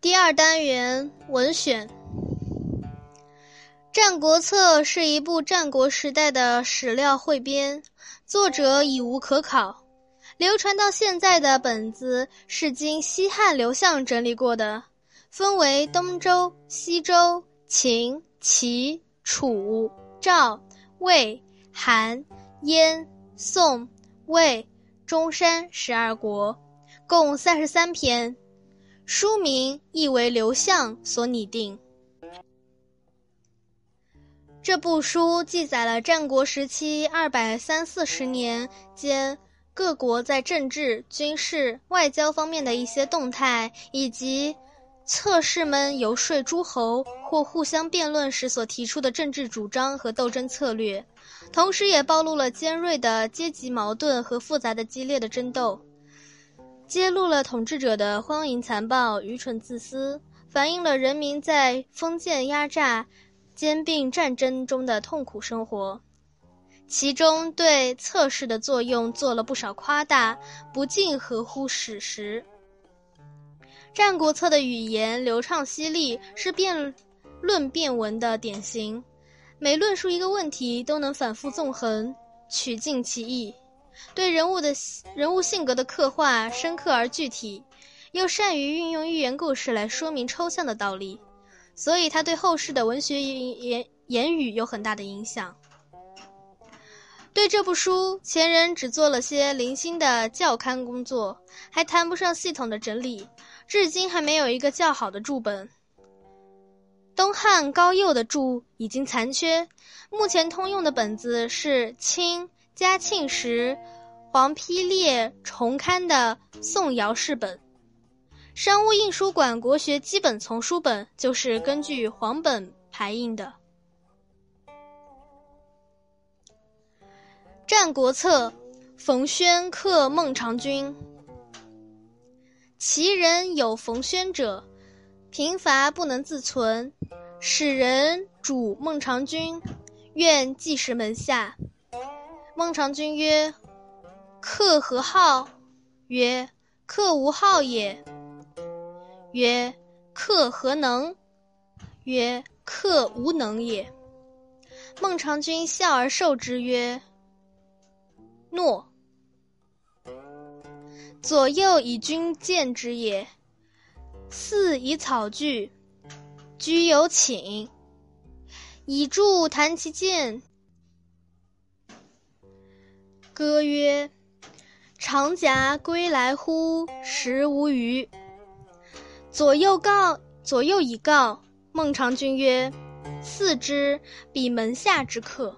第二单元文选，《战国策》是一部战国时代的史料汇编，作者已无可考。流传到现在的本子是经西汉刘向整理过的，分为东周、西周、秦、齐、楚、赵、魏、韩、燕、宋、魏、中山十二国，共三十三篇。书名亦为刘向所拟定。这部书记载了战国时期二百三四十年间各国在政治、军事、外交方面的一些动态，以及侧士们游说诸侯或互相辩论时所提出的政治主张和斗争策略，同时也暴露了尖锐的阶级矛盾和复杂的激烈的争斗。揭露了统治者的荒淫残暴、愚蠢自私，反映了人民在封建压榨、兼并战争中的痛苦生活。其中对测试的作用做了不少夸大，不尽合乎史实。《战国策》的语言流畅犀利，是辩论辩文的典型，每论述一个问题都能反复纵横，取尽其意。对人物的人物性格的刻画深刻而具体，又善于运用寓言故事来说明抽象的道理，所以他对后世的文学言言言语有很大的影响。对这部书，前人只做了些零星的校勘工作，还谈不上系统的整理，至今还没有一个较好的注本。东汉高佑的注已经残缺，目前通用的本子是清。嘉庆时，黄丕烈重刊的宋尧式本，商务印书馆国学基本丛书本就是根据黄本排印的。《战国策》，冯轩克孟尝君。其人有冯轩者，贫乏不能自存，使人主孟尝君，愿寄食门下。孟尝君曰：“客何好？”曰：“客无好也。”曰：“客何能？”曰：“客无能也。”孟尝君笑而受之曰：“诺。”左右以君见之也。四以草具，居有请，以助弹其剑。歌曰：“长甲归来乎？食无鱼。”左右告，左右以告孟尝君曰：“赐之，彼门下之客。”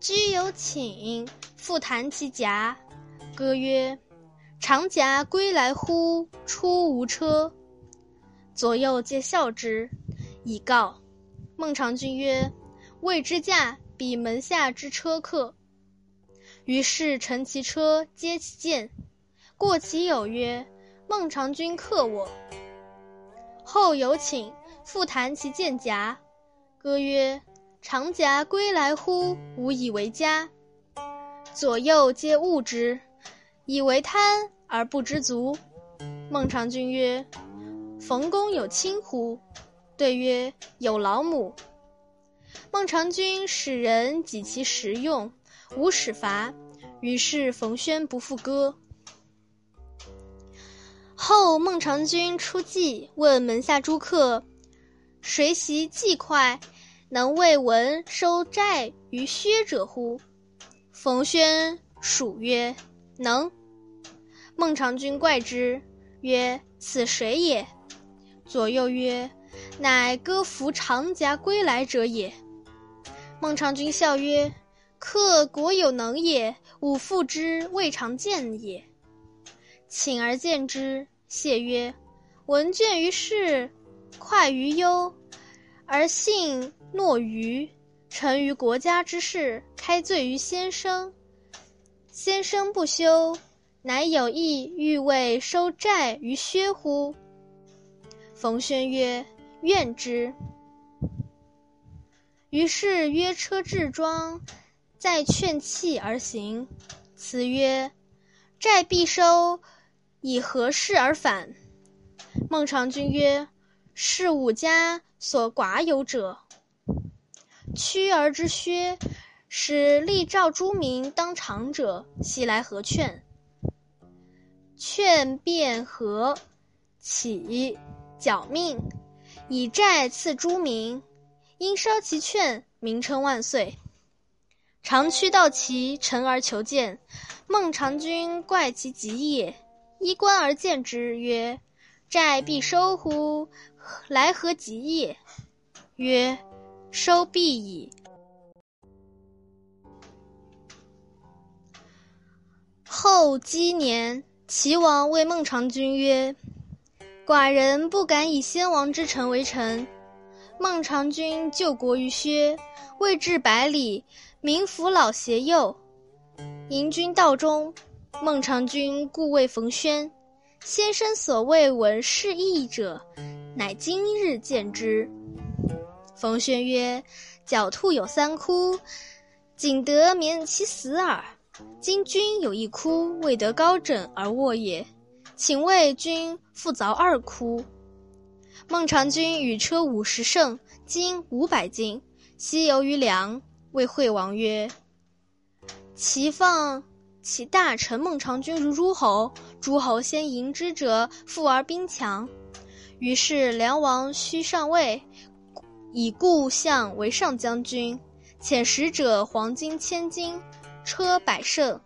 居有请，复弹其颊。歌曰：“长甲归来乎？出无车。”左右皆笑之，以告孟尝君曰：“谓之驾，彼门下之车客。”于是乘其车，接其剑，过其友曰：“孟尝君克我。”后有请，复弹其剑夹。歌曰：“长甲归来乎？吾以为家。”左右皆恶之，以为贪而不知足。孟尝君曰：“冯公有亲乎？”对曰：“有老母。”孟尝君使人给其食用。无使伐，于是冯轩不复歌。后孟尝君出计，问门下诸客：“谁习计快，能为文收债于薛者乎？”冯轩属曰：“能。”孟尝君怪之，曰：“此谁也？”左右曰：“乃歌服长夹归来者也。”孟尝君笑曰。客国有能也，吾复之未尝见也。请而见之，谢曰：“闻倦于事，快于忧，而信诺于成于国家之事，开罪于先生。先生不修，乃有意欲为收债于薛乎？”冯轩曰：“愿之。”于是约车置庄。再劝弃而行，辞曰：“债必收，以何事而返？”孟尝君曰：“是吾家所寡有者。”屈而之薛，使立召诸民当场者，悉来何劝？劝便和，起剿命，以债赐诸民，因烧其券，名称万岁。长驱到齐，臣而求见。孟尝君怪其疾也，衣冠而见之，曰：“债必收乎？来何急也？”曰。收必矣。后积年，齐王谓孟尝君曰：“寡人不敢以先王之臣为臣。”孟尝君救国于薛，未至百里，民扶老携幼，迎君道中。孟尝君故谓冯轩：“先生所谓闻是义者，乃今日见之。”冯轩曰：“狡兔有三窟，仅得免其死耳。今君有一窟，未得高枕而卧也。请为君复凿二窟。”孟尝君与车五十乘，金五百斤，西游于梁，谓惠王曰：“其放其大臣孟尝君如诸侯，诸侯先迎之者，富而兵强。”于是梁王须上位。以故相为上将军，遣使者黄金千斤，车百乘，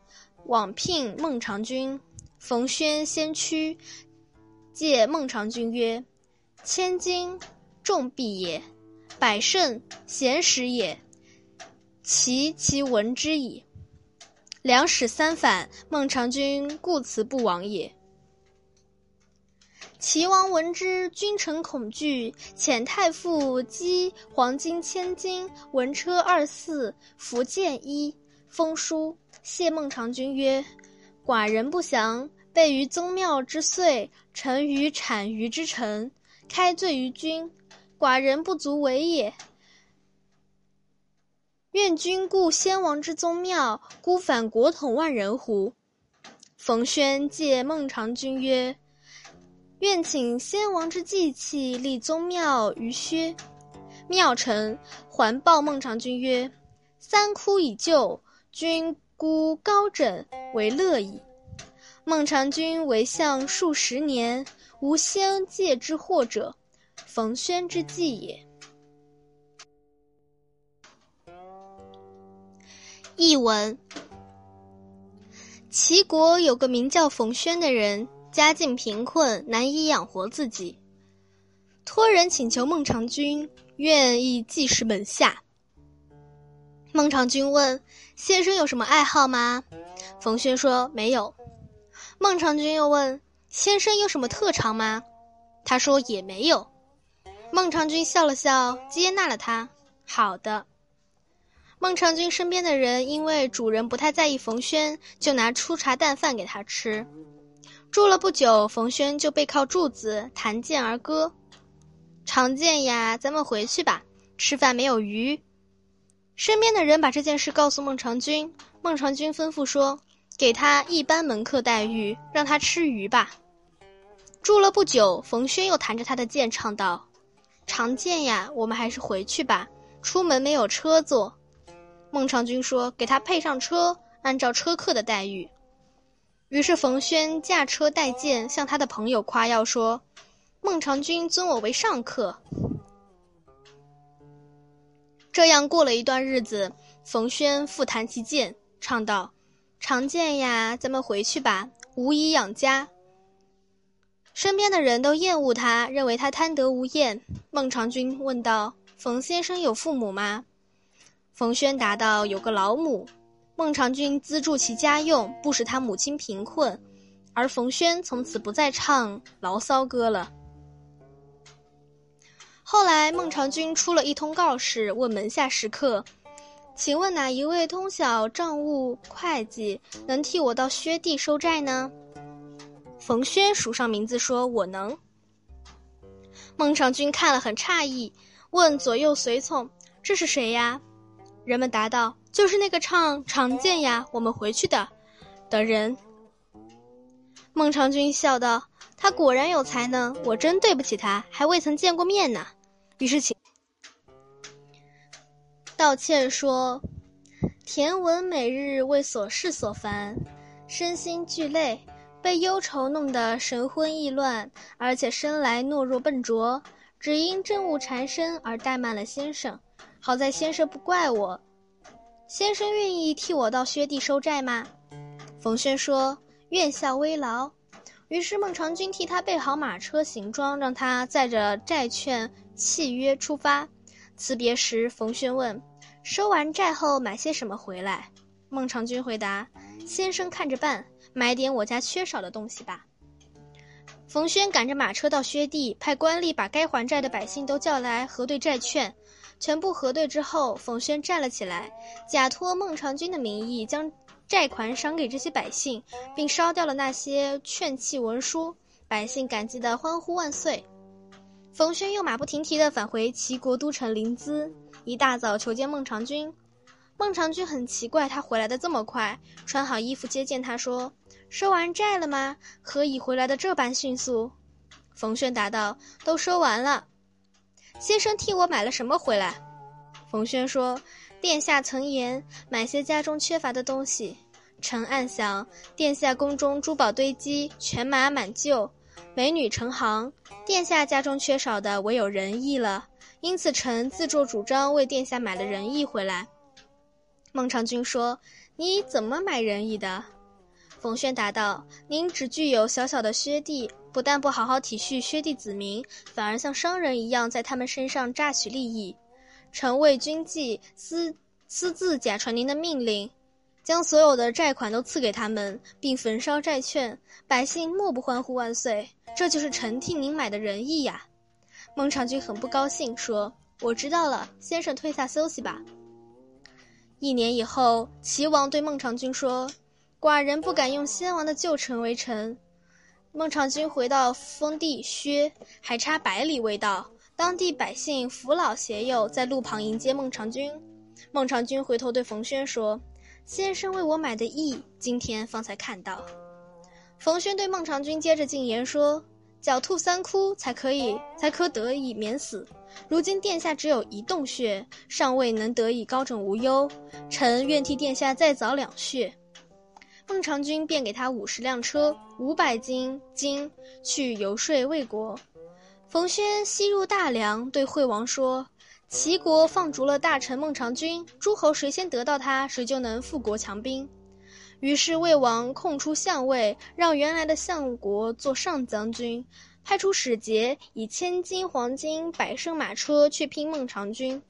往聘孟尝君。冯轩先驱，借孟尝君曰：“千金重币也，百乘贤使也，其其闻之矣。”两使三反，孟尝君故辞不往也。齐王闻之，君臣恐惧，遣太傅击黄金千金，文车二驷，服剑一，封书谢孟尝君曰：“寡人不祥，备于宗庙之岁，臣于产于之臣，开罪于君，寡人不足为也。愿君顾先王之宗庙，孤反国统万人乎？”冯轩借孟尝君曰。愿请先王之祭器立宗庙于薛。庙臣环抱孟尝君曰：“三窟已就，君孤高枕为乐矣。”孟尝君为相数十年，无先借之祸者，冯轩之计也。译文：齐国有个名叫冯轩的人。家境贫困，难以养活自己，托人请求孟尝君愿意寄食门下。孟尝君问：“先生有什么爱好吗？”冯轩说：“没有。”孟尝君又问：“先生有什么特长吗？”他说：“也没有。”孟尝君笑了笑，接纳了他。好的。孟尝君身边的人因为主人不太在意冯轩，就拿粗茶淡饭给他吃。住了不久，冯轩就背靠柱子弹剑而歌：“常见呀，咱们回去吧，吃饭没有鱼。”身边的人把这件事告诉孟尝君，孟尝君吩咐说：“给他一般门客待遇，让他吃鱼吧。”住了不久，冯轩又弹着他的剑唱道：“常见呀，我们还是回去吧，出门没有车坐。”孟尝君说：“给他配上车，按照车客的待遇。”于是冯轩驾车带剑，向他的朋友夸耀说：“孟尝君尊我为上客。”这样过了一段日子，冯轩复弹其剑，唱道：“常见呀，咱们回去吧，无以养家。”身边的人都厌恶他，认为他贪得无厌。孟尝君问道：“冯先生有父母吗？”冯轩答道：“有个老母。”孟尝君资助其家用，不使他母亲贫困，而冯轩从此不再唱牢骚歌了。后来，孟尝君出了一通告示，问门下食客：“请问哪一位通晓账务会计，能替我到薛地收债呢？”冯轩署上名字，说：“我能。”孟尝君看了很诧异，问左右随从：“这是谁呀？”人们答道。就是那个唱常见呀，我们回去的的人。孟尝君笑道：“他果然有才能，我真对不起他，还未曾见过面呢。于是请道歉说：“田文每日为琐事所烦，身心俱累，被忧愁弄得神昏意乱，而且生来懦弱笨拙，只因政务缠身而怠慢了先生。好在先生不怪我。先生愿意替我到薛地收债吗？”冯轩说：“愿效微劳。”于是孟尝君替他备好马车行装，让他载着债券契约出发。辞别时，冯轩问：“收完债后买些什么回来？”孟尝君回答：“先生看着办，买点我家缺少的东西吧。”冯轩赶着马车到薛地，派官吏把该还债的百姓都叫来核对债券。全部核对之后，冯轩站了起来，假托孟尝君的名义将。债款赏给这些百姓，并烧掉了那些劝契文书，百姓感激的欢呼万岁。冯轩又马不停蹄地返回齐国都城临淄，一大早求见孟尝君。孟尝君很奇怪，他回来的这么快，穿好衣服接见他说：“收完债了吗？何以回来的这般迅速？”冯轩答道：“都收完了。”先生替我买了什么回来？冯轩说。殿下曾言买些家中缺乏的东西，臣暗想，殿下宫中珠宝堆积，犬马满厩，美女成行，殿下家中缺少的唯有仁义了。因此，臣自作主张为殿下买了仁义回来。孟尝君说：“你怎么买仁义的？”冯轩答道：“您只具有小小的薛地，不但不好好体恤薛地子民，反而像商人一样在他们身上榨取利益。”臣为君计，私私自假传您的命令，将所有的债款都赐给他们，并焚烧债券，百姓莫不欢呼万岁。这就是臣替您买的仁义呀！孟尝君很不高兴，说：“我知道了，先生退下休息吧。”一年以后，齐王对孟尝君说：“寡人不敢用先王的旧臣为臣。”孟尝君回到封地薛，还差百里未到。当地百姓扶老携幼在路旁迎接孟尝君。孟尝君回头对冯轩说：“先生为我买的义，今天方才看到。”冯轩对孟尝君接着进言说：“狡兔三窟才可以，才可得以免死。如今殿下只有一洞穴，尚未能得以高枕无忧。臣愿替殿下再凿两穴。”孟尝君便给他五十辆车，五百斤金，去游说魏国。冯轩西入大梁，对惠王说：“齐国放逐了大臣孟尝君，诸侯谁先得到他，谁就能富国强兵。”于是魏王空出相位，让原来的相国做上将军，派出使节以千金黄金、百乘马车去聘孟尝君。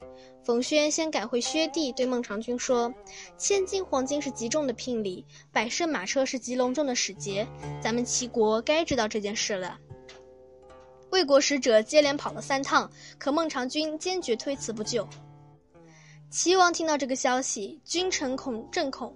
冯轩先赶回薛地，对孟尝君说：“千金黄金是极重的聘礼，百乘马车是极隆重的使节，咱们齐国该知道这件事了。”魏国使者接连跑了三趟，可孟尝君坚决推辞不就。齐王听到这个消息，君臣恐震恐，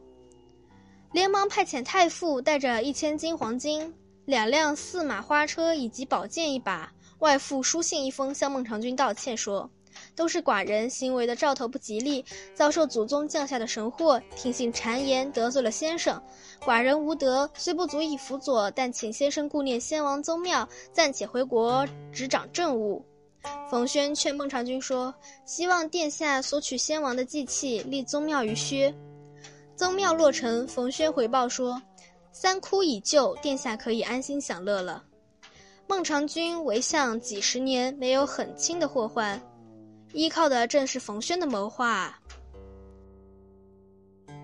连忙派遣太傅带着一千斤黄金、两辆四马花车以及宝剑一把，外附书信一封，向孟尝君道歉说。都是寡人行为的兆头不吉利，遭受祖宗降下的神祸，听信谗言得罪了先生。寡人无德，虽不足以辅佐，但请先生顾念先王宗庙，暂且回国执掌政务。冯轩劝孟尝君说：“希望殿下索取先王的祭器，立宗庙于薛。宗庙落成，冯轩回报说：三窟已就，殿下可以安心享乐了。孟尝君为相几十年，没有很轻的祸患。”依靠的正是冯轩的谋划。